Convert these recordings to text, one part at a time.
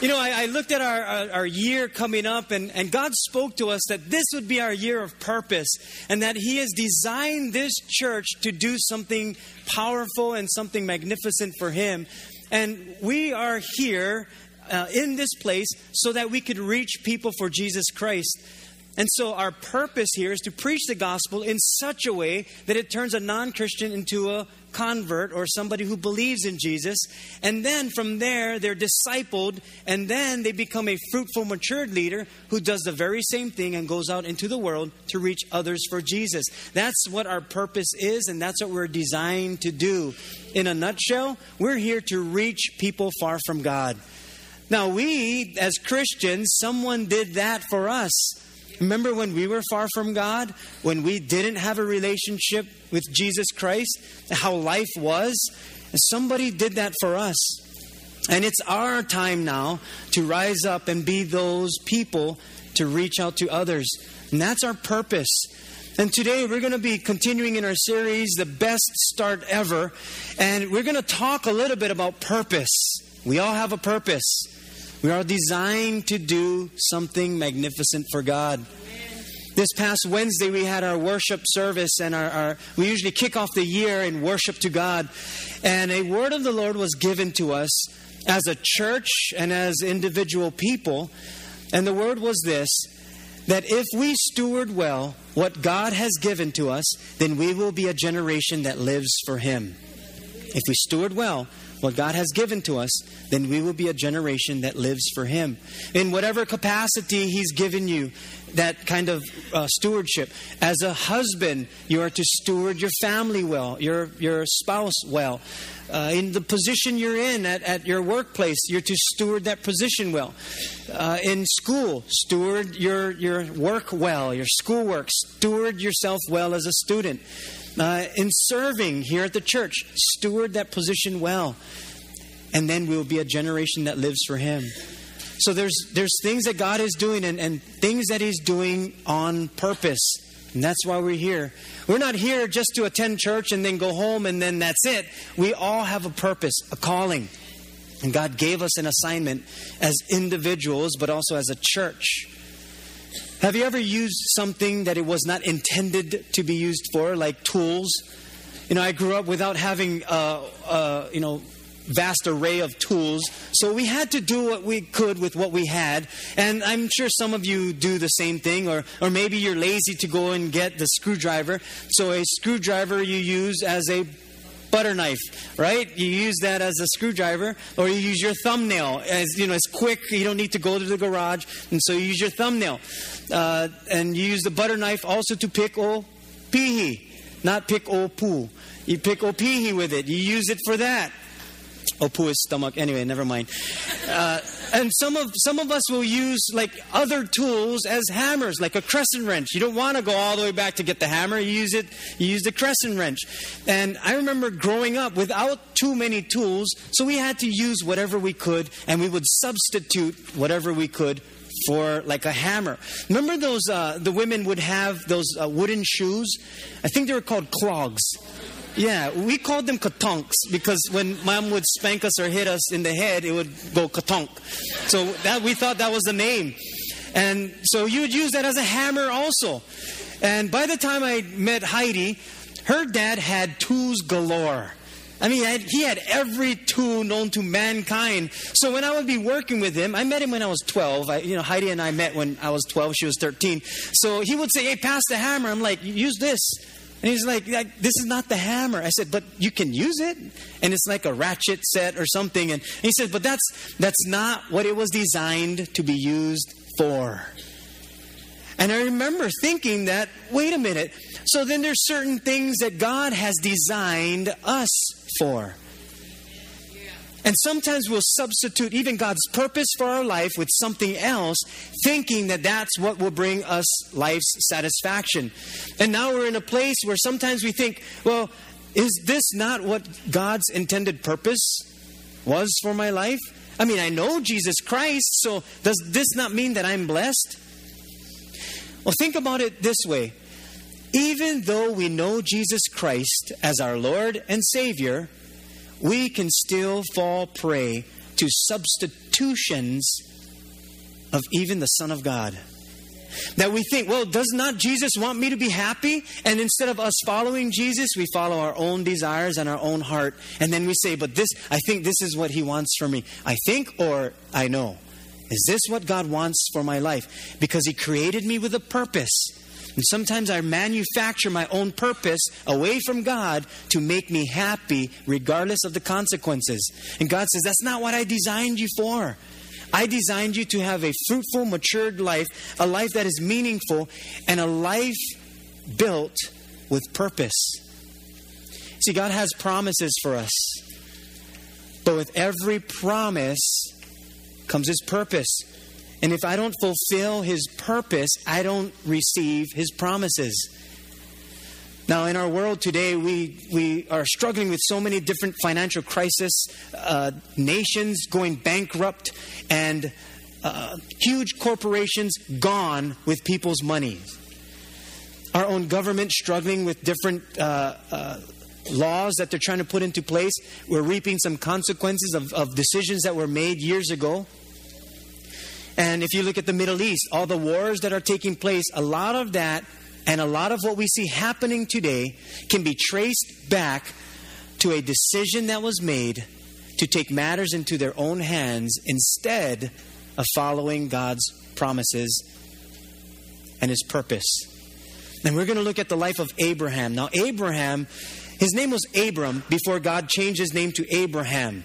You know, I, I looked at our, our, our, year coming up, and, and God spoke to us that this would be our year of purpose, and that He has designed this church to do something powerful and something magnificent for Him. And we are here uh, in this place so that we could reach people for Jesus Christ. And so, our purpose here is to preach the gospel in such a way that it turns a non Christian into a convert or somebody who believes in Jesus. And then from there, they're discipled, and then they become a fruitful, matured leader who does the very same thing and goes out into the world to reach others for Jesus. That's what our purpose is, and that's what we're designed to do. In a nutshell, we're here to reach people far from God. Now, we, as Christians, someone did that for us. Remember when we were far from God? When we didn't have a relationship with Jesus Christ? How life was? Somebody did that for us. And it's our time now to rise up and be those people to reach out to others. And that's our purpose. And today we're going to be continuing in our series, The Best Start Ever. And we're going to talk a little bit about purpose. We all have a purpose. We are designed to do something magnificent for God. This past Wednesday, we had our worship service, and our, our, we usually kick off the year in worship to God. And a word of the Lord was given to us as a church and as individual people. And the word was this that if we steward well what God has given to us, then we will be a generation that lives for Him. If we steward well what God has given to us, then we will be a generation that lives for Him. In whatever capacity He's given you, that kind of uh, stewardship. As a husband, you are to steward your family well, your, your spouse well. Uh, in the position you're in at, at your workplace, you're to steward that position well. Uh, in school, steward your, your work well, your schoolwork. Steward yourself well as a student. Uh, in serving here at the church, steward that position well. And then we will be a generation that lives for Him. So there's, there's things that God is doing and, and things that He's doing on purpose. And that's why we're here. We're not here just to attend church and then go home and then that's it. We all have a purpose, a calling. And God gave us an assignment as individuals, but also as a church. Have you ever used something that it was not intended to be used for, like tools? You know, I grew up without having, uh, you know, vast array of tools. So we had to do what we could with what we had. And I'm sure some of you do the same thing, or, or maybe you're lazy to go and get the screwdriver. So a screwdriver you use as a butter knife, right? You use that as a screwdriver, or you use your thumbnail as you know, it's quick. You don't need to go to the garage, and so you use your thumbnail, uh, and you use the butter knife also to pick o pihi, not pick opu. You pick opihi with it. You use it for that. Opu's stomach. Anyway, never mind. Uh, and some of some of us will use like other tools as hammers, like a crescent wrench. You don't want to go all the way back to get the hammer. You use it. You use the crescent wrench. And I remember growing up without too many tools, so we had to use whatever we could, and we would substitute whatever we could for like a hammer. Remember those? Uh, the women would have those uh, wooden shoes. I think they were called clogs. Yeah, we called them katonks because when mom would spank us or hit us in the head, it would go katonk. So that we thought that was the name. And so you would use that as a hammer also. And by the time I met Heidi, her dad had tools galore. I mean, he had every tool known to mankind. So when I would be working with him, I met him when I was 12. I, you know, Heidi and I met when I was 12. She was 13. So he would say, "Hey, pass the hammer." I'm like, "Use this." And he's like, this is not the hammer. I said, but you can use it. And it's like a ratchet set or something. And he said, but that's, that's not what it was designed to be used for. And I remember thinking that, wait a minute. So then there's certain things that God has designed us for. And sometimes we'll substitute even God's purpose for our life with something else, thinking that that's what will bring us life's satisfaction. And now we're in a place where sometimes we think, well, is this not what God's intended purpose was for my life? I mean, I know Jesus Christ, so does this not mean that I'm blessed? Well, think about it this way. Even though we know Jesus Christ as our Lord and Savior, we can still fall prey to substitutions of even the Son of God. That we think, well, does not Jesus want me to be happy? And instead of us following Jesus, we follow our own desires and our own heart. And then we say, but this, I think this is what he wants for me. I think or I know. Is this what God wants for my life? Because he created me with a purpose. And sometimes I manufacture my own purpose away from God to make me happy, regardless of the consequences. And God says, That's not what I designed you for. I designed you to have a fruitful, matured life, a life that is meaningful, and a life built with purpose. See, God has promises for us. But with every promise comes His purpose. And if I don't fulfill His purpose, I don't receive His promises. Now, in our world today, we, we are struggling with so many different financial crises, uh, nations going bankrupt, and uh, huge corporations gone with people's money. Our own government struggling with different uh, uh, laws that they're trying to put into place. We're reaping some consequences of, of decisions that were made years ago. And if you look at the Middle East, all the wars that are taking place, a lot of that and a lot of what we see happening today can be traced back to a decision that was made to take matters into their own hands instead of following God's promises and his purpose. And we're going to look at the life of Abraham. Now, Abraham, his name was Abram before God changed his name to Abraham.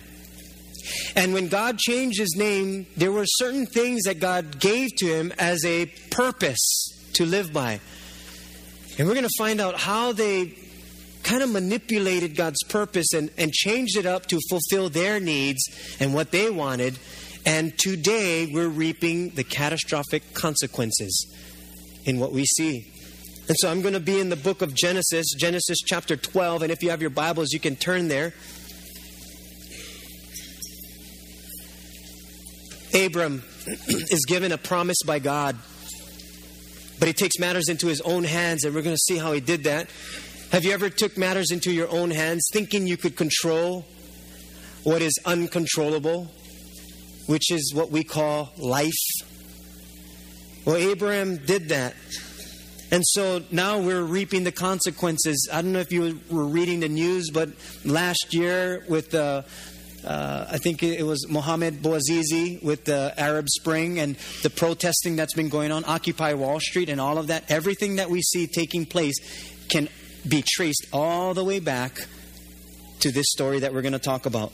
And when God changed his name, there were certain things that God gave to him as a purpose to live by. And we're going to find out how they kind of manipulated God's purpose and, and changed it up to fulfill their needs and what they wanted. And today we're reaping the catastrophic consequences in what we see. And so I'm going to be in the book of Genesis, Genesis chapter 12. And if you have your Bibles, you can turn there. Abram is given a promise by God but he takes matters into his own hands, and we're going to see how he did that. Have you ever took matters into your own hands, thinking you could control what is uncontrollable, which is what we call life? Well, Abraham did that. And so now we're reaping the consequences. I don't know if you were reading the news, but last year with the uh, I think it was Mohammed Bouazizi with the Arab Spring and the protesting that's been going on, Occupy Wall Street, and all of that. Everything that we see taking place can be traced all the way back to this story that we're going to talk about.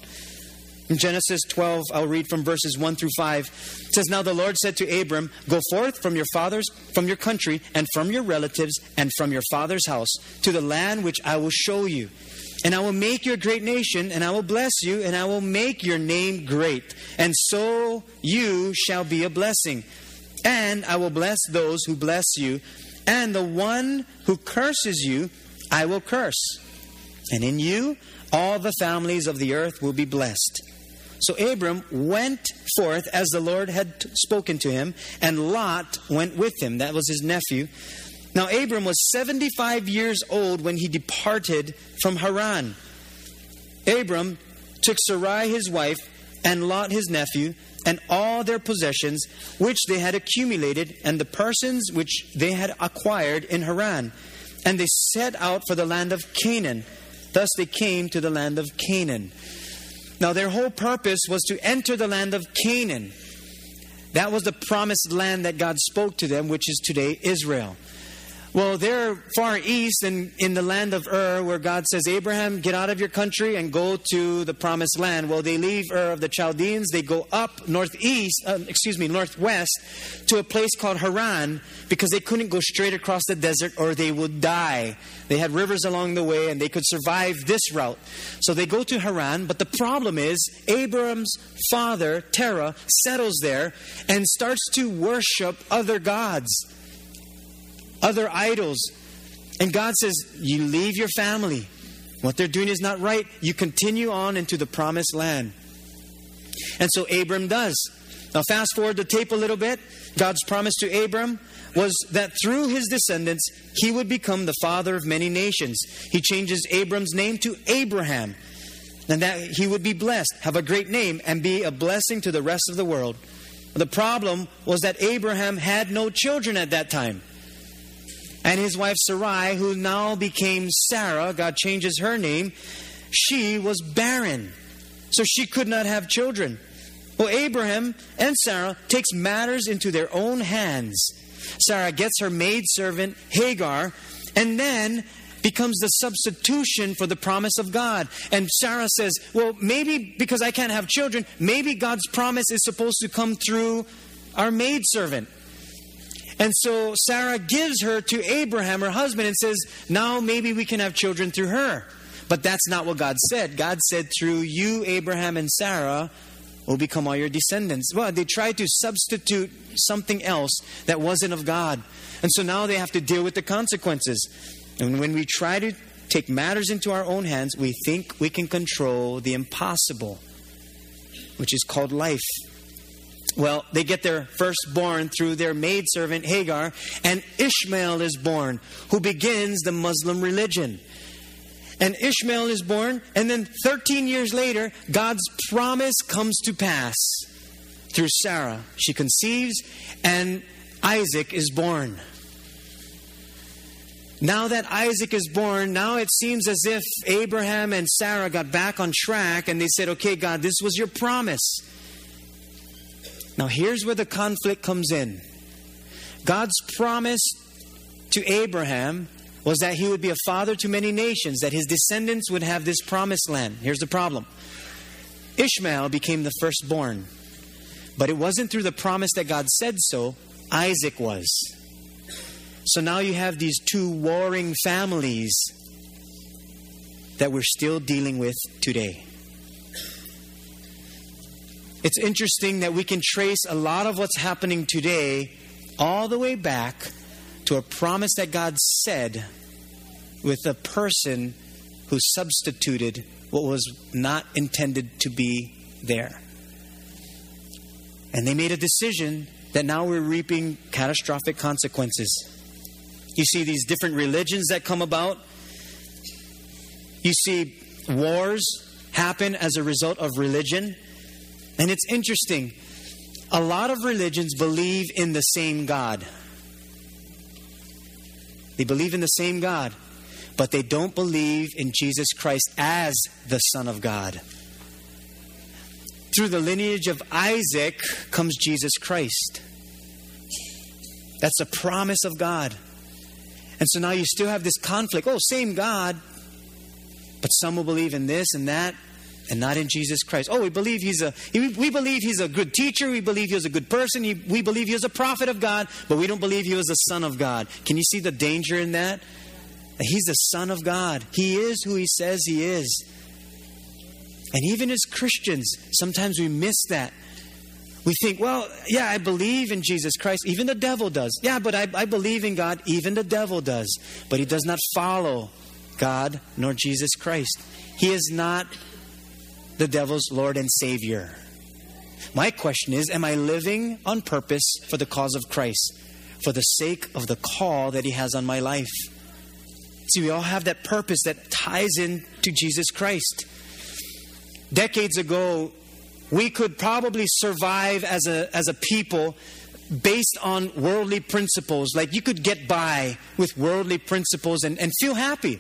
In Genesis 12, I'll read from verses 1 through 5. It says, Now the Lord said to Abram, Go forth from your father's, from your country, and from your relatives, and from your father's house, to the land which I will show you. And I will make you a great nation, and I will bless you, and I will make your name great. And so you shall be a blessing. And I will bless those who bless you, and the one who curses you, I will curse. And in you, all the families of the earth will be blessed. So Abram went forth as the Lord had spoken to him, and Lot went with him. That was his nephew. Now, Abram was 75 years old when he departed from Haran. Abram took Sarai his wife and Lot his nephew and all their possessions which they had accumulated and the persons which they had acquired in Haran. And they set out for the land of Canaan. Thus they came to the land of Canaan. Now, their whole purpose was to enter the land of Canaan. That was the promised land that God spoke to them, which is today Israel. Well, they're far east in, in the land of Ur, where God says, Abraham, get out of your country and go to the promised land. Well, they leave Ur of the Chaldeans. They go up northeast, uh, excuse me, northwest to a place called Haran because they couldn't go straight across the desert or they would die. They had rivers along the way and they could survive this route. So they go to Haran, but the problem is Abram's father, Terah, settles there and starts to worship other gods other idols. And God says, You leave your family. What they're doing is not right. You continue on into the promised land. And so Abram does. Now, fast forward the tape a little bit. God's promise to Abram was that through his descendants, he would become the father of many nations. He changes Abram's name to Abraham. and that he would be blessed, have a great name, and be a blessing to the rest of the world. The problem was that Abraham had no children at that time. And his wife Sarai, who now became Sarah, God changes her name, she was barren. So she could not have children. Well, Abraham and Sarah takes matters into their own hands. Sarah gets her maidservant Hagar and then becomes the substitution for the promise of God. And Sarah says, Well, maybe because I can't have children, maybe God's promise is supposed to come through our maidservant. And so Sarah gives her to Abraham, her husband, and says, Now maybe we can have children through her. But that's not what God said. God said, Through you, Abraham and Sarah, will become all your descendants. Well, they tried to substitute something else that wasn't of God. And so now they have to deal with the consequences. And when we try to take matters into our own hands, we think we can control the impossible, which is called life. Well, they get their firstborn through their maidservant Hagar, and Ishmael is born, who begins the Muslim religion. And Ishmael is born, and then 13 years later, God's promise comes to pass through Sarah. She conceives, and Isaac is born. Now that Isaac is born, now it seems as if Abraham and Sarah got back on track and they said, Okay, God, this was your promise. Now here's where the conflict comes in God's promise to Abraham was that he would be a father to many nations, that his descendants would have this promised land. Here's the problem Ishmael became the firstborn, but it wasn't through the promise that God said so, Isaac was. So now you have these two warring families that we're still dealing with today. It's interesting that we can trace a lot of what's happening today all the way back to a promise that God said with a person who substituted what was not intended to be there. And they made a decision that now we're reaping catastrophic consequences. You see these different religions that come about. You see wars happen as a result of religion. And it's interesting. A lot of religions believe in the same God. They believe in the same God, but they don't believe in Jesus Christ as the Son of God. Through the lineage of Isaac comes Jesus Christ. That's a promise of God. And so now you still have this conflict. Oh, same God, but some will believe in this and that and not in Jesus Christ. Oh, we believe he's a we believe he's a good teacher, we believe he was a good person, we believe he was a prophet of God, but we don't believe he was a son of God. Can you see the danger in that? He's the son of God. He is who he says he is. And even as Christians, sometimes we miss that. We think, well, yeah, I believe in Jesus Christ. Even the devil does. Yeah, but I, I believe in God. Even the devil does. But he does not follow God nor Jesus Christ. He is not the devil's Lord and Savior. My question is Am I living on purpose for the cause of Christ, for the sake of the call that He has on my life? See, we all have that purpose that ties in to Jesus Christ. Decades ago, we could probably survive as a, as a people based on worldly principles. Like you could get by with worldly principles and, and feel happy.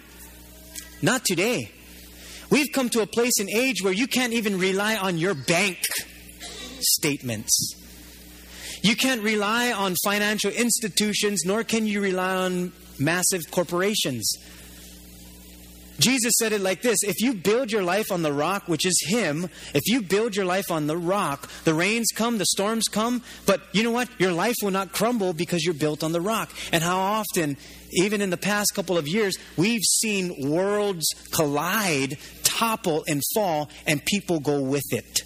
Not today. We've come to a place in age where you can't even rely on your bank statements. You can't rely on financial institutions, nor can you rely on massive corporations. Jesus said it like this If you build your life on the rock, which is Him, if you build your life on the rock, the rains come, the storms come, but you know what? Your life will not crumble because you're built on the rock. And how often, even in the past couple of years, we've seen worlds collide, topple, and fall, and people go with it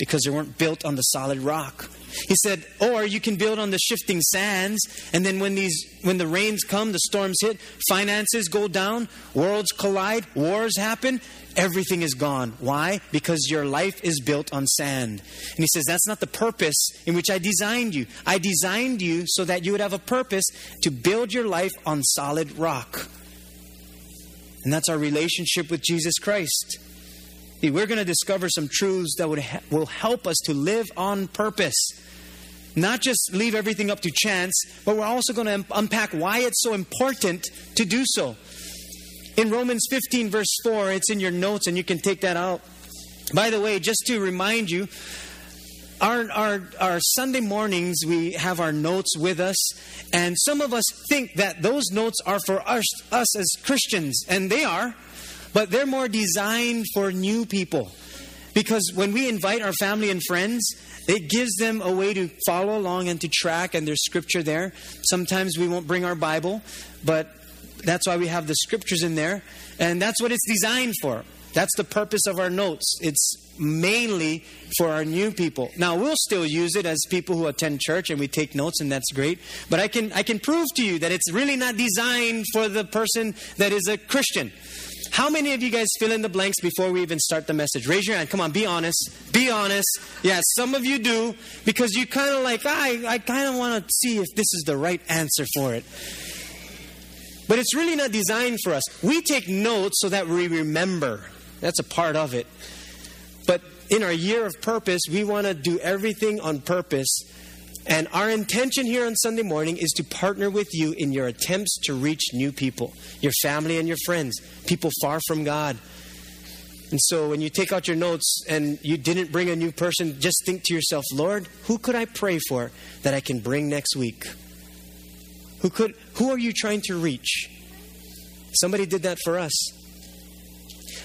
because they weren't built on the solid rock. He said, oh, or you can build on the shifting sands, and then when these when the rains come, the storms hit, finances go down, worlds collide, wars happen, everything is gone. Why? Because your life is built on sand. And he says, That's not the purpose in which I designed you. I designed you so that you would have a purpose to build your life on solid rock. And that's our relationship with Jesus Christ. We're going to discover some truths that would ha- will help us to live on purpose. Not just leave everything up to chance, but we're also going to unpack why it's so important to do so. In Romans 15, verse 4, it's in your notes and you can take that out. By the way, just to remind you, our, our, our Sunday mornings, we have our notes with us, and some of us think that those notes are for us, us as Christians, and they are, but they're more designed for new people. Because when we invite our family and friends, it gives them a way to follow along and to track, and there's scripture there. Sometimes we won't bring our Bible, but that's why we have the scriptures in there, and that's what it's designed for. That's the purpose of our notes. It's mainly for our new people. Now we'll still use it as people who attend church and we take notes and that's great. But I can I can prove to you that it's really not designed for the person that is a Christian. How many of you guys fill in the blanks before we even start the message? Raise your hand. Come on, be honest. Be honest. Yeah, some of you do because you kind of like, I, I kind of want to see if this is the right answer for it. But it's really not designed for us. We take notes so that we remember. That's a part of it. But in our year of purpose, we want to do everything on purpose. And our intention here on Sunday morning is to partner with you in your attempts to reach new people, your family and your friends, people far from God. And so when you take out your notes and you didn't bring a new person, just think to yourself, Lord, who could I pray for that I can bring next week? Who could who are you trying to reach? Somebody did that for us.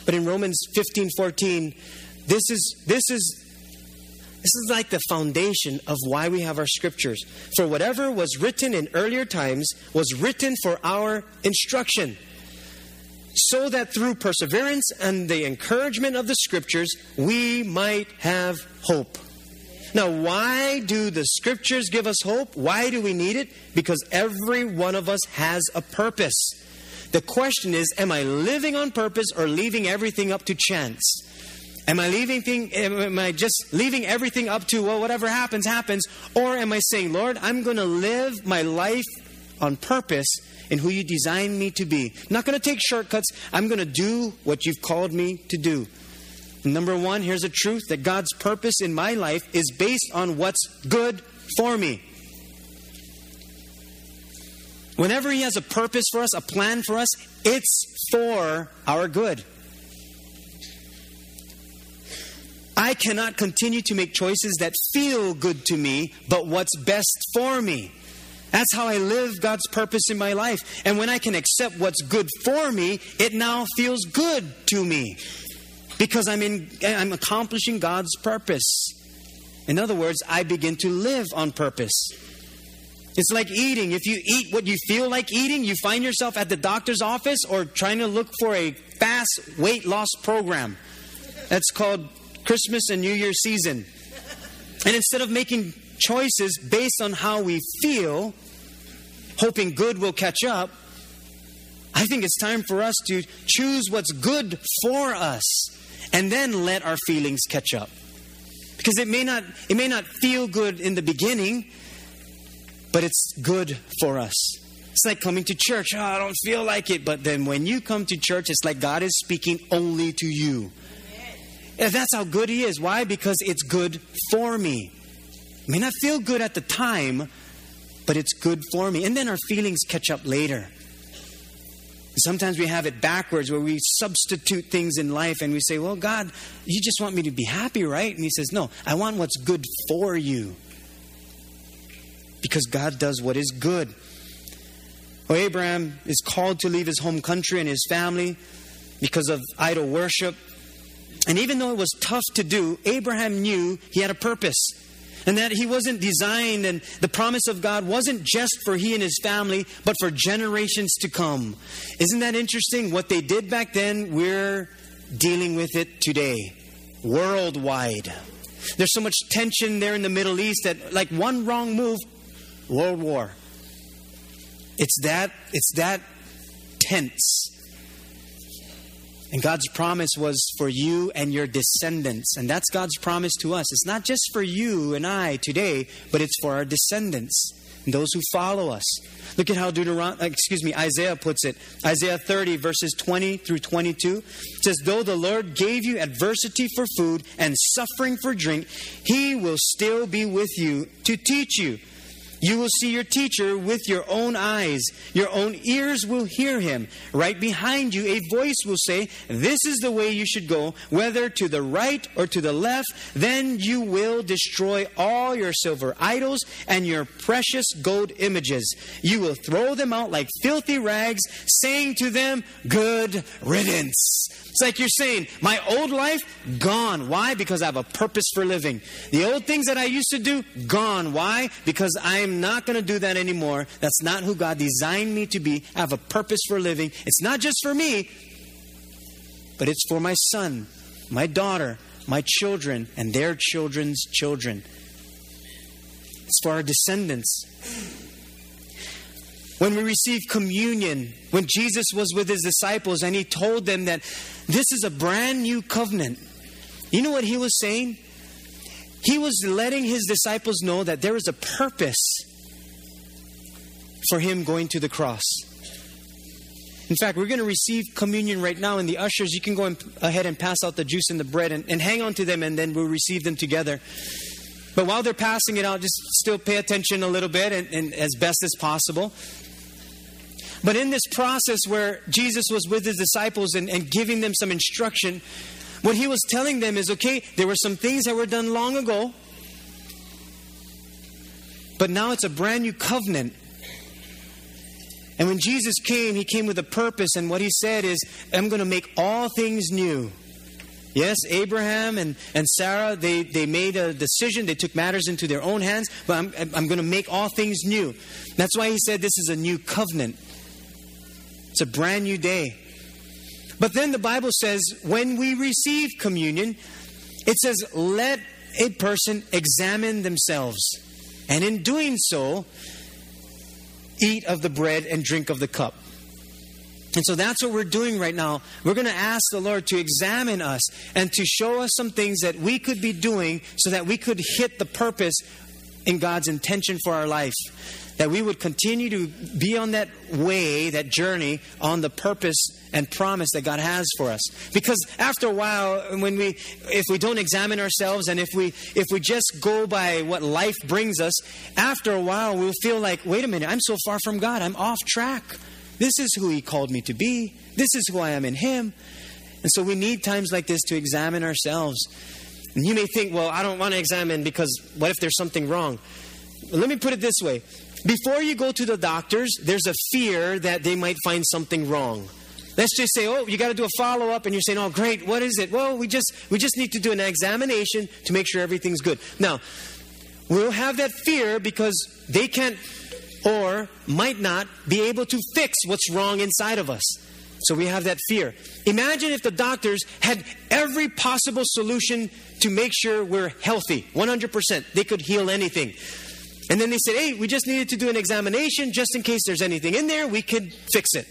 But in Romans 15 14, this is, this is, this is like the foundation of why we have our scriptures. For whatever was written in earlier times was written for our instruction, so that through perseverance and the encouragement of the scriptures, we might have hope. Now, why do the scriptures give us hope? Why do we need it? Because every one of us has a purpose. The question is, am I living on purpose or leaving everything up to chance? Am I leaving thing, am I just leaving everything up to well whatever happens happens or am I saying, Lord, I'm going to live my life on purpose in who you designed me to be. I'm not going to take shortcuts. I'm going to do what you've called me to do. Number 1, here's a truth that God's purpose in my life is based on what's good for me. Whenever He has a purpose for us, a plan for us, it's for our good. I cannot continue to make choices that feel good to me, but what's best for me. That's how I live God's purpose in my life. And when I can accept what's good for me, it now feels good to me because I'm, in, I'm accomplishing God's purpose. In other words, I begin to live on purpose. It's like eating. If you eat what you feel like eating, you find yourself at the doctor's office or trying to look for a fast weight loss program. That's called Christmas and New Year season. And instead of making choices based on how we feel, hoping good will catch up, I think it's time for us to choose what's good for us and then let our feelings catch up. Because it may not it may not feel good in the beginning, but it's good for us. It's like coming to church. Oh, I don't feel like it. But then when you come to church, it's like God is speaking only to you. And that's how good He is. Why? Because it's good for me. It may not feel good at the time, but it's good for me. And then our feelings catch up later. Sometimes we have it backwards where we substitute things in life and we say, Well, God, you just want me to be happy, right? And He says, No, I want what's good for you because God does what is good. Well, Abraham is called to leave his home country and his family because of idol worship. And even though it was tough to do, Abraham knew he had a purpose and that he wasn't designed and the promise of God wasn't just for he and his family, but for generations to come. Isn't that interesting? What they did back then, we're dealing with it today, worldwide. There's so much tension there in the Middle East that, like, one wrong move World War. It's that, it's that tense. And God's promise was for you and your descendants. And that's God's promise to us. It's not just for you and I today, but it's for our descendants. those who follow us. Look at how Deuteron- uh, excuse me, Isaiah puts it. Isaiah 30, verses 20 through 22 says, Though the Lord gave you adversity for food and suffering for drink, he will still be with you to teach you you will see your teacher with your own eyes. Your own ears will hear him. Right behind you, a voice will say, This is the way you should go, whether to the right or to the left. Then you will destroy all your silver idols and your precious gold images. You will throw them out like filthy rags, saying to them, Good riddance. It's like you're saying, my old life, gone. Why? Because I have a purpose for living. The old things that I used to do, gone. Why? Because I am not going to do that anymore. That's not who God designed me to be. I have a purpose for living. It's not just for me, but it's for my son, my daughter, my children, and their children's children. It's for our descendants. When we receive communion, when Jesus was with his disciples and he told them that this is a brand new covenant, you know what he was saying? He was letting his disciples know that there is a purpose for him going to the cross. In fact, we're going to receive communion right now, and the ushers, you can go ahead and pass out the juice and the bread and, and hang on to them, and then we'll receive them together. But while they're passing it out, just still pay attention a little bit and, and as best as possible. But in this process where Jesus was with his disciples and, and giving them some instruction, what he was telling them is okay, there were some things that were done long ago, but now it's a brand new covenant. And when Jesus came, he came with a purpose, and what he said is, I'm going to make all things new. Yes, Abraham and, and Sarah, they, they made a decision. They took matters into their own hands, but I'm, I'm going to make all things new. That's why he said this is a new covenant. It's a brand new day. But then the Bible says when we receive communion, it says, let a person examine themselves. And in doing so, eat of the bread and drink of the cup. And so that's what we're doing right now. We're going to ask the Lord to examine us and to show us some things that we could be doing so that we could hit the purpose in God's intention for our life that we would continue to be on that way, that journey, on the purpose and promise that God has for us. Because after a while, when we, if we don't examine ourselves and if we, if we just go by what life brings us, after a while we'll feel like, wait a minute, I'm so far from God, I'm off track. This is who He called me to be. This is who I am in Him. And so we need times like this to examine ourselves. And you may think, well, I don't want to examine because what if there's something wrong? Let me put it this way before you go to the doctors, there's a fear that they might find something wrong. Let's just say, oh, you got to do a follow up, and you're saying, oh, great, what is it? Well, we just we just need to do an examination to make sure everything's good. Now, we'll have that fear because they can't or might not be able to fix what's wrong inside of us. So we have that fear. Imagine if the doctors had every possible solution to make sure we're healthy, 100%. They could heal anything. And then they said, hey, we just needed to do an examination just in case there's anything in there, we could fix it.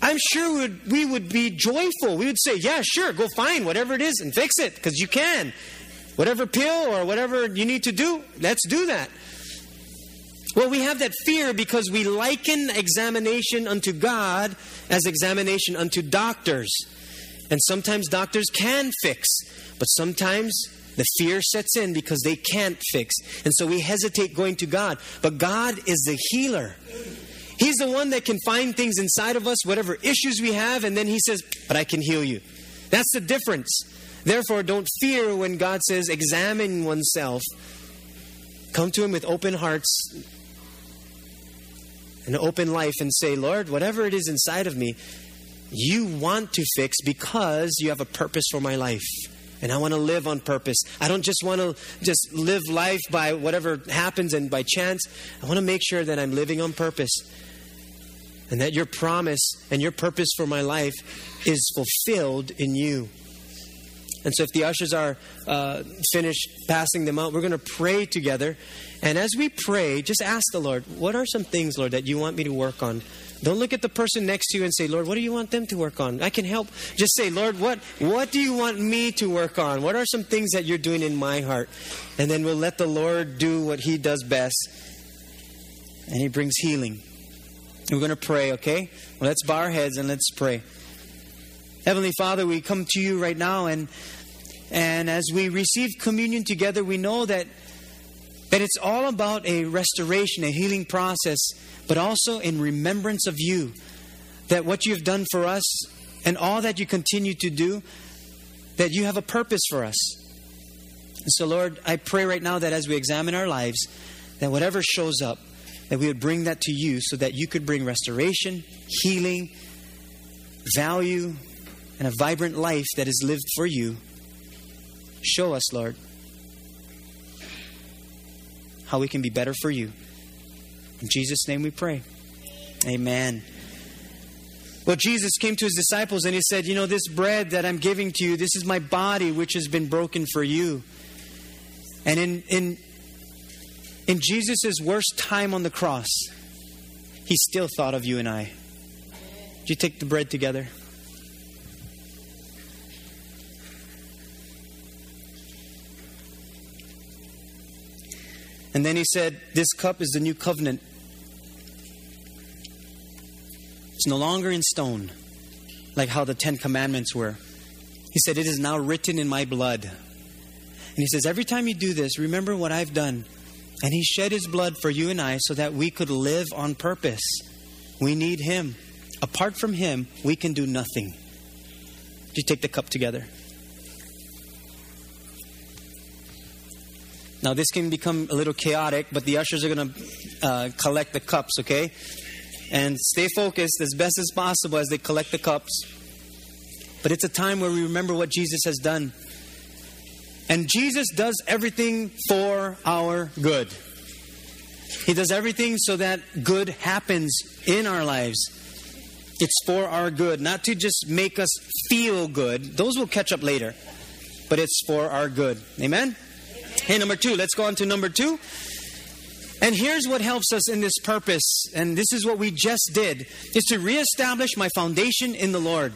I'm sure we would, we would be joyful. We would say, yeah, sure, go find whatever it is and fix it because you can. Whatever pill or whatever you need to do, let's do that. Well, we have that fear because we liken examination unto God as examination unto doctors. And sometimes doctors can fix, but sometimes the fear sets in because they can't fix. And so we hesitate going to God. But God is the healer. He's the one that can find things inside of us, whatever issues we have, and then He says, But I can heal you. That's the difference. Therefore, don't fear when God says, Examine oneself. Come to Him with open hearts an open life and say, Lord, whatever it is inside of me, you want to fix because you have a purpose for my life. And I want to live on purpose. I don't just want to just live life by whatever happens and by chance. I want to make sure that I'm living on purpose. And that your promise and your purpose for my life is fulfilled in you. And so, if the ushers are uh, finished passing them out, we're going to pray together. And as we pray, just ask the Lord, what are some things, Lord, that you want me to work on? Don't look at the person next to you and say, Lord, what do you want them to work on? I can help. Just say, Lord, what, what do you want me to work on? What are some things that you're doing in my heart? And then we'll let the Lord do what he does best. and He brings healing. We're going to pray, okay? Well, let's bow our heads and let's pray. Heavenly Father, we come to you right now, and and as we receive communion together, we know that that it's all about a restoration, a healing process, but also in remembrance of you. That what you've done for us and all that you continue to do, that you have a purpose for us. And so, Lord, I pray right now that as we examine our lives, that whatever shows up, that we would bring that to you so that you could bring restoration, healing, value, and a vibrant life that is lived for you. Show us, Lord, how we can be better for you. In Jesus' name we pray. Amen. Well, Jesus came to his disciples and he said, You know, this bread that I'm giving to you, this is my body which has been broken for you. And in, in, in Jesus' worst time on the cross, he still thought of you and I. Did you take the bread together? And then he said, This cup is the new covenant. It's no longer in stone, like how the Ten Commandments were. He said, It is now written in my blood. And he says, Every time you do this, remember what I've done. And he shed his blood for you and I so that we could live on purpose. We need him. Apart from him, we can do nothing. Do you take the cup together? Now, this can become a little chaotic, but the ushers are going to uh, collect the cups, okay? And stay focused as best as possible as they collect the cups. But it's a time where we remember what Jesus has done. And Jesus does everything for our good. He does everything so that good happens in our lives. It's for our good, not to just make us feel good. Those will catch up later. But it's for our good. Amen? Hey, number two, let's go on to number two. And here's what helps us in this purpose, and this is what we just did, is to reestablish my foundation in the Lord.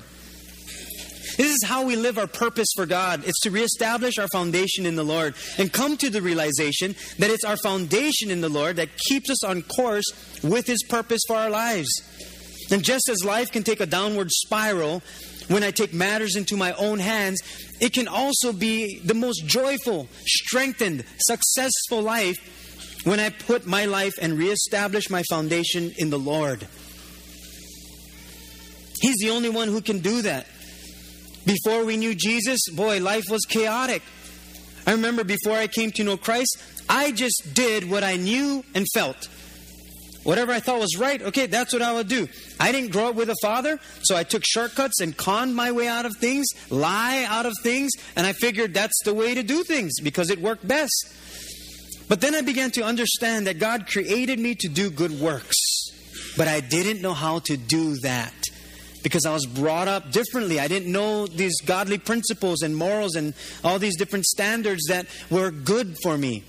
This is how we live our purpose for God. It's to reestablish our foundation in the Lord and come to the realization that it's our foundation in the Lord that keeps us on course with His purpose for our lives. And just as life can take a downward spiral when I take matters into my own hands, it can also be the most joyful, strengthened, successful life when I put my life and reestablish my foundation in the Lord. He's the only one who can do that. Before we knew Jesus, boy, life was chaotic. I remember before I came to know Christ, I just did what I knew and felt. Whatever I thought was right, okay, that's what I would do. I didn't grow up with a father, so I took shortcuts and conned my way out of things, lie out of things, and I figured that's the way to do things because it worked best. But then I began to understand that God created me to do good works, but I didn't know how to do that because I was brought up differently. I didn't know these godly principles and morals and all these different standards that were good for me.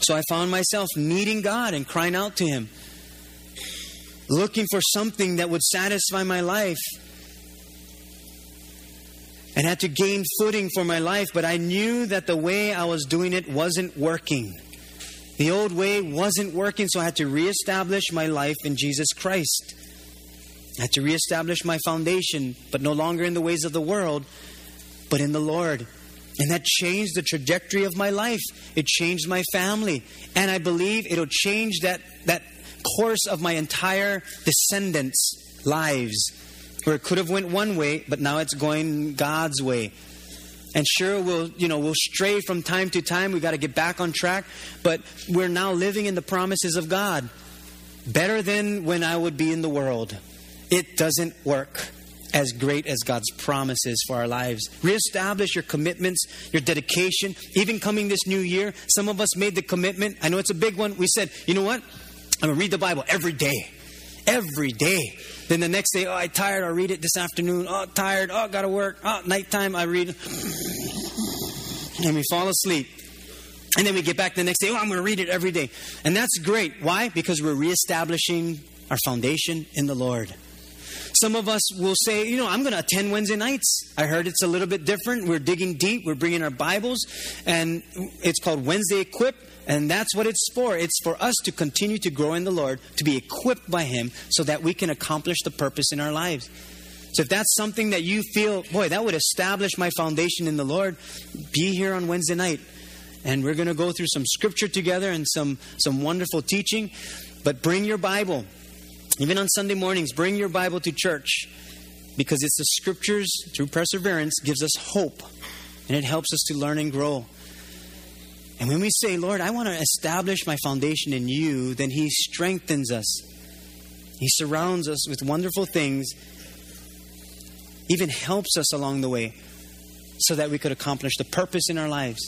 So I found myself needing God and crying out to Him, looking for something that would satisfy my life. And had to gain footing for my life, but I knew that the way I was doing it wasn't working. The old way wasn't working, so I had to reestablish my life in Jesus Christ. I had to reestablish my foundation, but no longer in the ways of the world, but in the Lord. And that changed the trajectory of my life. It changed my family. And I believe it'll change that, that course of my entire descendants' lives. Where it could have went one way, but now it's going God's way. And sure, we'll, you know, we'll stray from time to time. We've got to get back on track. But we're now living in the promises of God. Better than when I would be in the world. It doesn't work as great as God's promises for our lives. Reestablish your commitments, your dedication. Even coming this new year, some of us made the commitment. I know it's a big one. We said, you know what? I'm going to read the Bible every day. Every day. Then the next day, oh, I'm tired. I'll read it this afternoon. Oh, tired. Oh, got to work. Oh, nighttime, I read. And we fall asleep. And then we get back the next day. Oh, I'm going to read it every day. And that's great. Why? Because we're reestablishing our foundation in the Lord. Some of us will say, you know, I'm going to attend Wednesday nights. I heard it's a little bit different. We're digging deep. We're bringing our Bibles, and it's called Wednesday Equip. And that's what it's for. It's for us to continue to grow in the Lord, to be equipped by Him so that we can accomplish the purpose in our lives. So if that's something that you feel, boy, that would establish my foundation in the Lord, be here on Wednesday night. And we're going to go through some scripture together and some, some wonderful teaching. But bring your Bible. Even on Sunday mornings, bring your Bible to church because it's the scriptures through perseverance gives us hope and it helps us to learn and grow. And when we say, Lord, I want to establish my foundation in you, then He strengthens us. He surrounds us with wonderful things, even helps us along the way so that we could accomplish the purpose in our lives.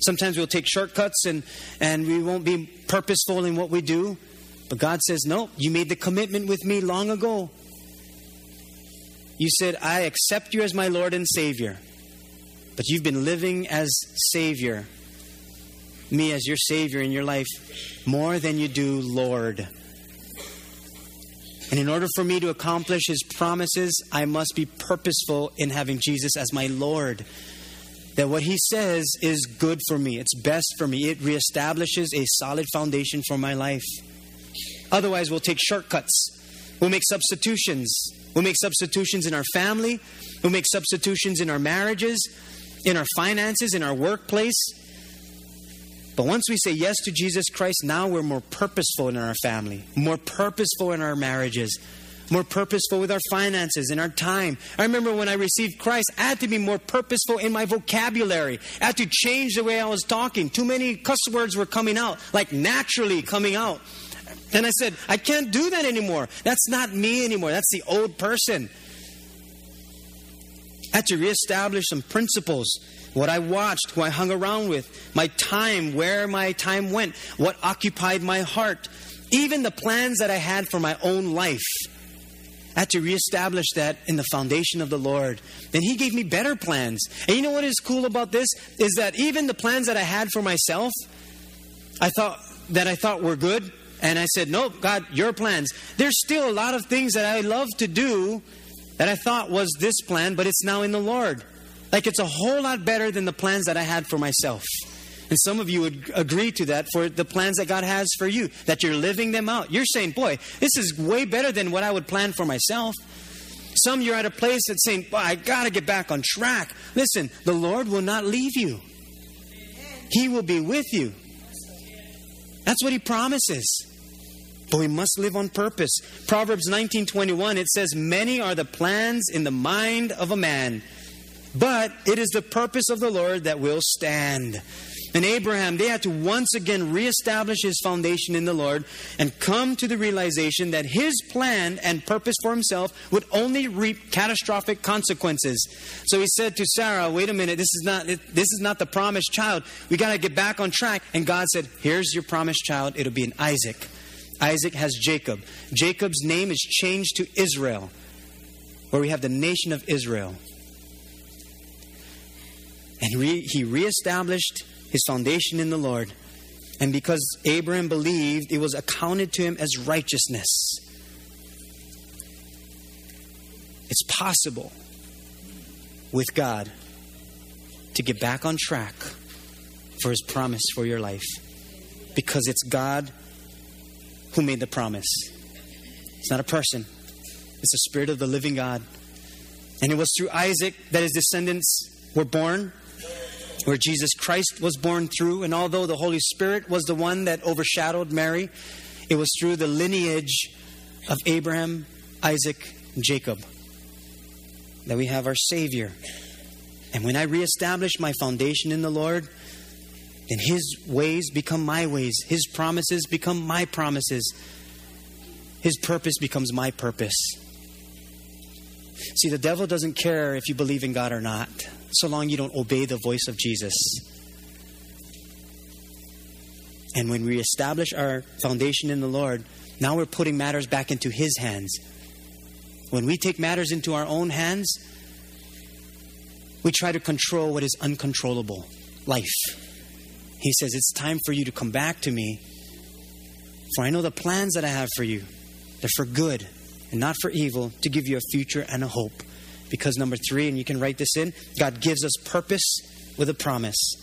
Sometimes we'll take shortcuts and, and we won't be purposeful in what we do. But God says, No, you made the commitment with me long ago. You said, I accept you as my Lord and Savior. But you've been living as Savior me as your Savior in your life more than you do Lord. And in order for me to accomplish His promises, I must be purposeful in having Jesus as my Lord. That what He says is good for me, it's best for me, it reestablishes a solid foundation for my life. Otherwise, we'll take shortcuts, we'll make substitutions. We'll make substitutions in our family, we'll make substitutions in our marriages, in our finances, in our workplace but once we say yes to Jesus Christ, now we're more purposeful in our family, more purposeful in our marriages, more purposeful with our finances and our time. I remember when I received Christ, I had to be more purposeful in my vocabulary. I had to change the way I was talking. Too many cuss words were coming out, like naturally coming out. And I said, I can't do that anymore. That's not me anymore. That's the old person. I had to reestablish some principles what I watched, who I hung around with, my time, where my time went, what occupied my heart, even the plans that I had for my own life. I had to reestablish that in the foundation of the Lord. Then He gave me better plans. And you know what is cool about this? Is that even the plans that I had for myself, I thought that I thought were good, and I said, Nope, God, your plans. There's still a lot of things that I love to do that I thought was this plan, but it's now in the Lord. Like it's a whole lot better than the plans that I had for myself. And some of you would agree to that for the plans that God has for you, that you're living them out. You're saying, boy, this is way better than what I would plan for myself. Some you're at a place that's saying, I got to get back on track. Listen, the Lord will not leave you, He will be with you. That's what He promises. But we must live on purpose. Proverbs 19:21 it says many are the plans in the mind of a man but it is the purpose of the Lord that will stand. And Abraham, they had to once again reestablish his foundation in the Lord and come to the realization that his plan and purpose for himself would only reap catastrophic consequences. So he said to Sarah, "Wait a minute, this is not this is not the promised child. We got to get back on track." And God said, "Here's your promised child. It'll be an Isaac." Isaac has Jacob. Jacob's name is changed to Israel, where we have the nation of Israel. And re- he reestablished his foundation in the Lord. And because Abraham believed, it was accounted to him as righteousness. It's possible with God to get back on track for his promise for your life because it's God who made the promise. It's not a person, it's the Spirit of the living God. And it was through Isaac that his descendants were born where Jesus Christ was born through. And although the Holy Spirit was the one that overshadowed Mary, it was through the lineage of Abraham, Isaac, and Jacob that we have our Savior. And when I reestablish my foundation in the Lord, then His ways become my ways, His promises become my promises, His purpose becomes my purpose. See, the devil doesn't care if you believe in God or not so long you don't obey the voice of Jesus. And when we establish our foundation in the Lord, now we're putting matters back into His hands. When we take matters into our own hands, we try to control what is uncontrollable life. He says, It's time for you to come back to me, for I know the plans that I have for you. They're for good and not for evil, to give you a future and a hope. Because number three, and you can write this in, God gives us purpose with a promise.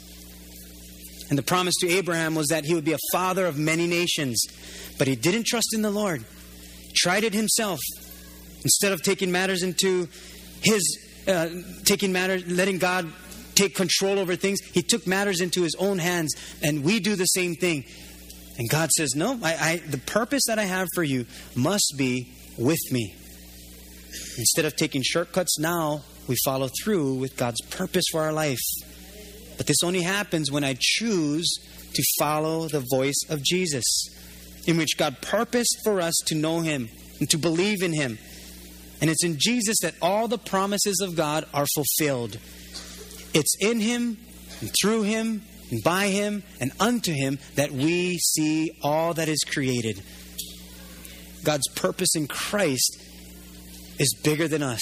And the promise to Abraham was that he would be a father of many nations. But he didn't trust in the Lord, tried it himself. Instead of taking matters into his, uh, taking matters, letting God take control over things, he took matters into his own hands. And we do the same thing. And God says, No, I, I, the purpose that I have for you must be with me. Instead of taking shortcuts now, we follow through with God's purpose for our life. But this only happens when I choose to follow the voice of Jesus, in which God purposed for us to know Him and to believe in Him. And it's in Jesus that all the promises of God are fulfilled. It's in Him and through Him and by Him and unto Him that we see all that is created. God's purpose in Christ is bigger than us.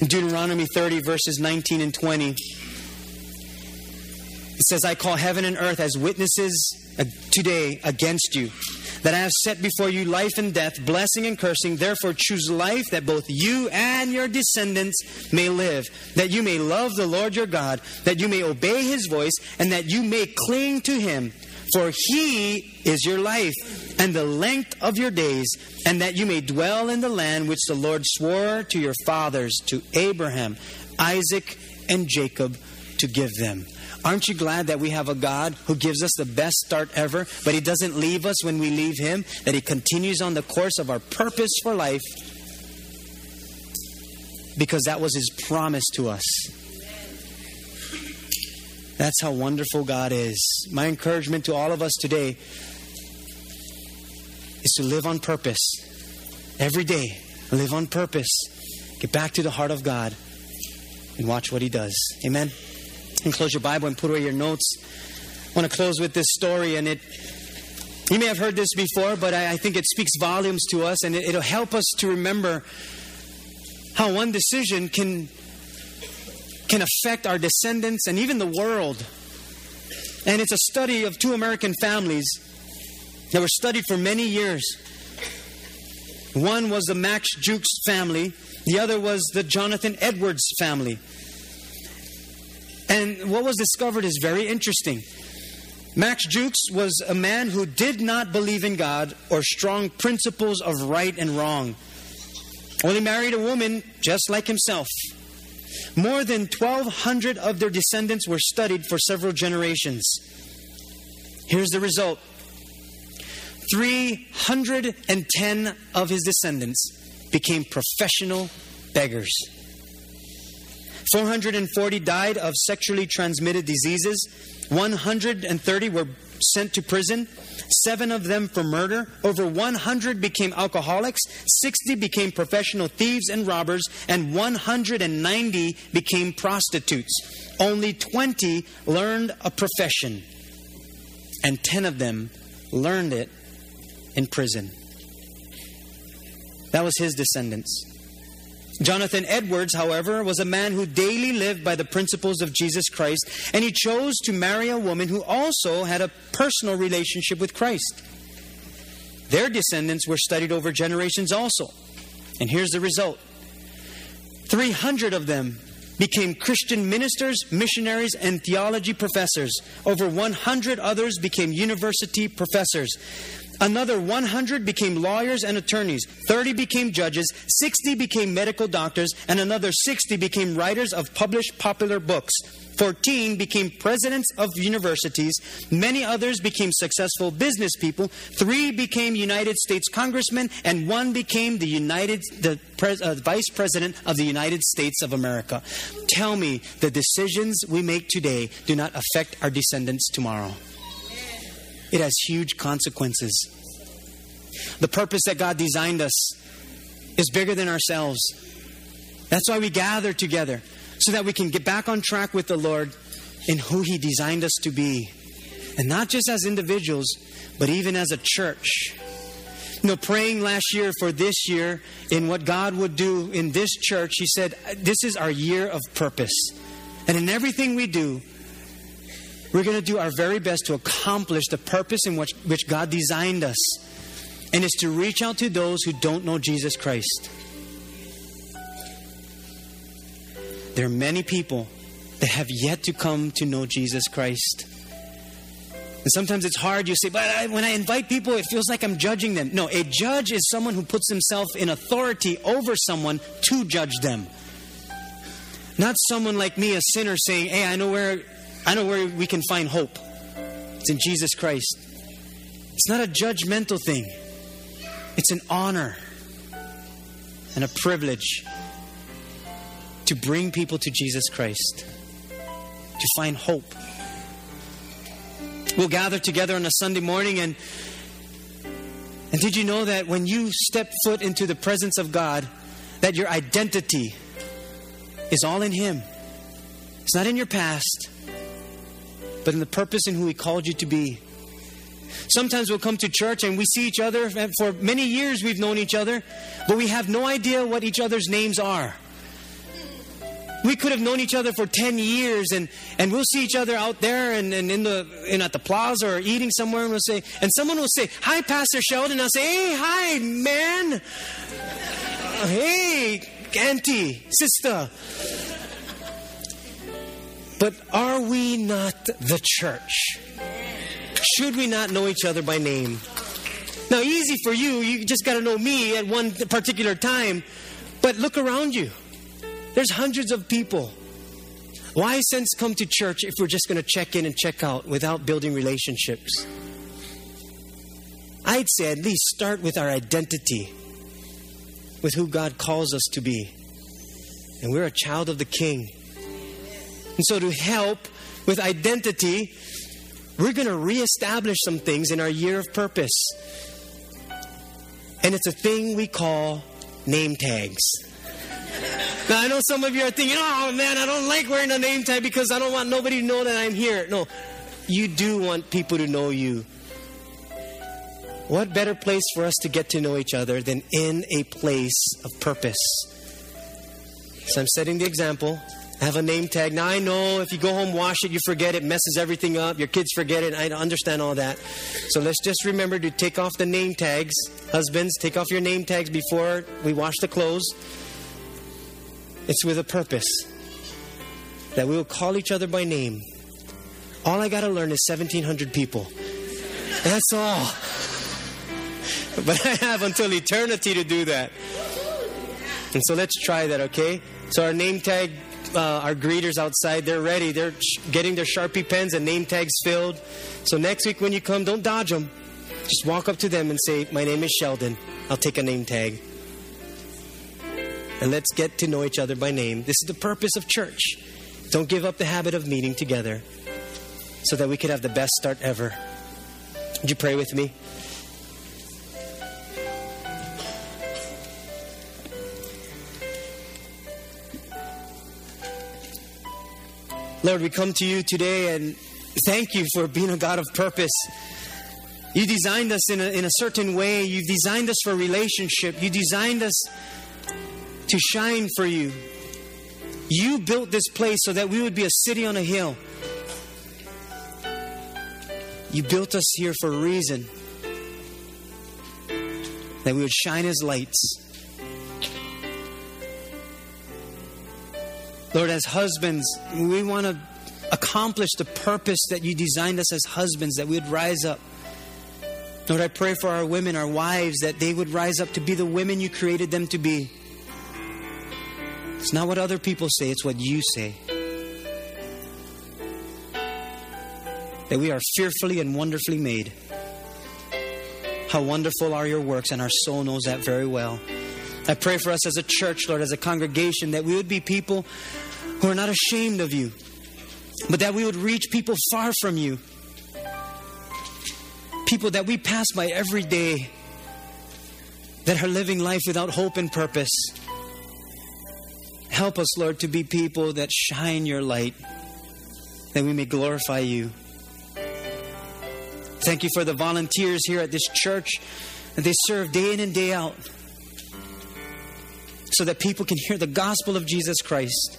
In Deuteronomy 30, verses 19 and 20, it says, I call heaven and earth as witnesses today against you, that I have set before you life and death, blessing and cursing. Therefore, choose life that both you and your descendants may live, that you may love the Lord your God, that you may obey his voice, and that you may cling to him. For he is your life and the length of your days, and that you may dwell in the land which the Lord swore to your fathers, to Abraham, Isaac, and Jacob, to give them. Aren't you glad that we have a God who gives us the best start ever, but He doesn't leave us when we leave Him, that He continues on the course of our purpose for life because that was His promise to us. That's how wonderful God is. My encouragement to all of us today is to live on purpose. Every day, live on purpose. Get back to the heart of God and watch what He does. Amen. And close your Bible and put away your notes. I want to close with this story, and it. You may have heard this before, but I, I think it speaks volumes to us, and it, it'll help us to remember how one decision can can affect our descendants and even the world. And it's a study of two American families that were studied for many years. One was the Max Jukes family, the other was the Jonathan Edwards family. And what was discovered is very interesting. Max Jukes was a man who did not believe in God or strong principles of right and wrong. Well, he married a woman just like himself. More than 1,200 of their descendants were studied for several generations. Here's the result 310 of his descendants became professional beggars. 440 died of sexually transmitted diseases. 130 were sent to prison. Seven of them for murder. Over 100 became alcoholics. 60 became professional thieves and robbers. And 190 became prostitutes. Only 20 learned a profession. And 10 of them learned it in prison. That was his descendants. Jonathan Edwards, however, was a man who daily lived by the principles of Jesus Christ, and he chose to marry a woman who also had a personal relationship with Christ. Their descendants were studied over generations also. And here's the result 300 of them became Christian ministers, missionaries, and theology professors. Over 100 others became university professors. Another 100 became lawyers and attorneys. 30 became judges. 60 became medical doctors. And another 60 became writers of published popular books. 14 became presidents of universities. Many others became successful business people. Three became United States congressmen. And one became the, United, the pres, uh, vice president of the United States of America. Tell me the decisions we make today do not affect our descendants tomorrow it has huge consequences. The purpose that God designed us is bigger than ourselves. That's why we gather together, so that we can get back on track with the Lord in who He designed us to be. And not just as individuals, but even as a church. You know, praying last year for this year in what God would do in this church, He said, This is our year of purpose. And in everything we do, we're going to do our very best to accomplish the purpose in which, which God designed us. and is to reach out to those who don't know Jesus Christ. There are many people that have yet to come to know Jesus Christ. And sometimes it's hard. You say, but I, when I invite people, it feels like I'm judging them. No, a judge is someone who puts himself in authority over someone to judge them. Not someone like me, a sinner, saying, "Hey, I know where, I know where we can find hope. It's in Jesus Christ." It's not a judgmental thing. It's an honor and a privilege to bring people to Jesus Christ, to find hope. We'll gather together on a Sunday morning and and did you know that when you step foot into the presence of God, that your identity is all in Him? It's not in your past, but in the purpose and who He called you to be. Sometimes we'll come to church and we see each other, for many years we've known each other, but we have no idea what each other's names are. We could have known each other for 10 years and, and we'll see each other out there and, and in the in at the plaza or eating somewhere and we'll say and someone will say, Hi Pastor Sheldon. I'll say, Hey, hi, man. Hey, auntie, sister. But are we not the church? Should we not know each other by name? Now, easy for you, you just got to know me at one particular time. But look around you. There's hundreds of people. Why sense come to church if we're just going to check in and check out without building relationships? I'd say at least start with our identity, with who God calls us to be. And we're a child of the King. And so, to help with identity, we're going to reestablish some things in our year of purpose. And it's a thing we call name tags. Now, I know some of you are thinking, oh man, I don't like wearing a name tag because I don't want nobody to know that I'm here. No, you do want people to know you. What better place for us to get to know each other than in a place of purpose? So I'm setting the example. Have a name tag. Now I know if you go home, wash it, you forget it, messes everything up. Your kids forget it. I understand all that. So let's just remember to take off the name tags. Husbands, take off your name tags before we wash the clothes. It's with a purpose that we will call each other by name. All I got to learn is 1,700 people. That's all. But I have until eternity to do that. And so let's try that, okay? So our name tag, uh, our greeters outside, they're ready. They're getting their Sharpie pens and name tags filled. So next week when you come, don't dodge them. Just walk up to them and say, My name is Sheldon. I'll take a name tag and let's get to know each other by name. This is the purpose of church. Don't give up the habit of meeting together so that we could have the best start ever. Would you pray with me? Lord, we come to you today and thank you for being a God of purpose. You designed us in a, in a certain way. You've designed us for relationship. You designed us to shine for you. You built this place so that we would be a city on a hill. You built us here for a reason that we would shine as lights. Lord, as husbands, we want to accomplish the purpose that you designed us as husbands, that we would rise up. Lord, I pray for our women, our wives, that they would rise up to be the women you created them to be. It's not what other people say, it's what you say. That we are fearfully and wonderfully made. How wonderful are your works, and our soul knows that very well. I pray for us as a church, Lord, as a congregation, that we would be people who are not ashamed of you, but that we would reach people far from you. People that we pass by every day that are living life without hope and purpose. Help us, Lord, to be people that shine your light, that we may glorify you. Thank you for the volunteers here at this church that they serve day in and day out so that people can hear the gospel of Jesus Christ,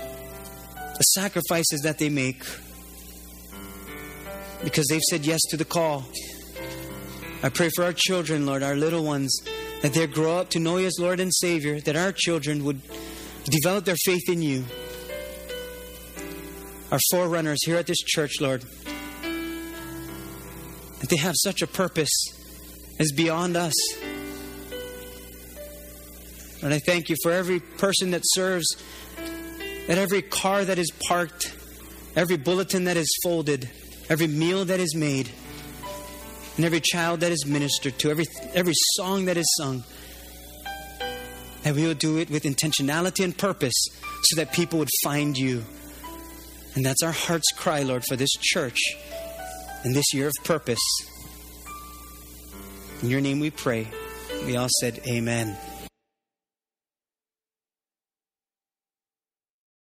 the sacrifices that they make because they've said yes to the call. I pray for our children, Lord, our little ones, that they grow up to know you as Lord and Savior, that our children would develop their faith in you. Our forerunners here at this church, Lord, that they have such a purpose as beyond us. And I thank you for every person that serves, that every car that is parked, every bulletin that is folded, every meal that is made, and every child that is ministered to, every, every song that is sung. That we will do it with intentionality and purpose so that people would find you. And that's our heart's cry, Lord, for this church and this year of purpose. In your name we pray. We all said, Amen.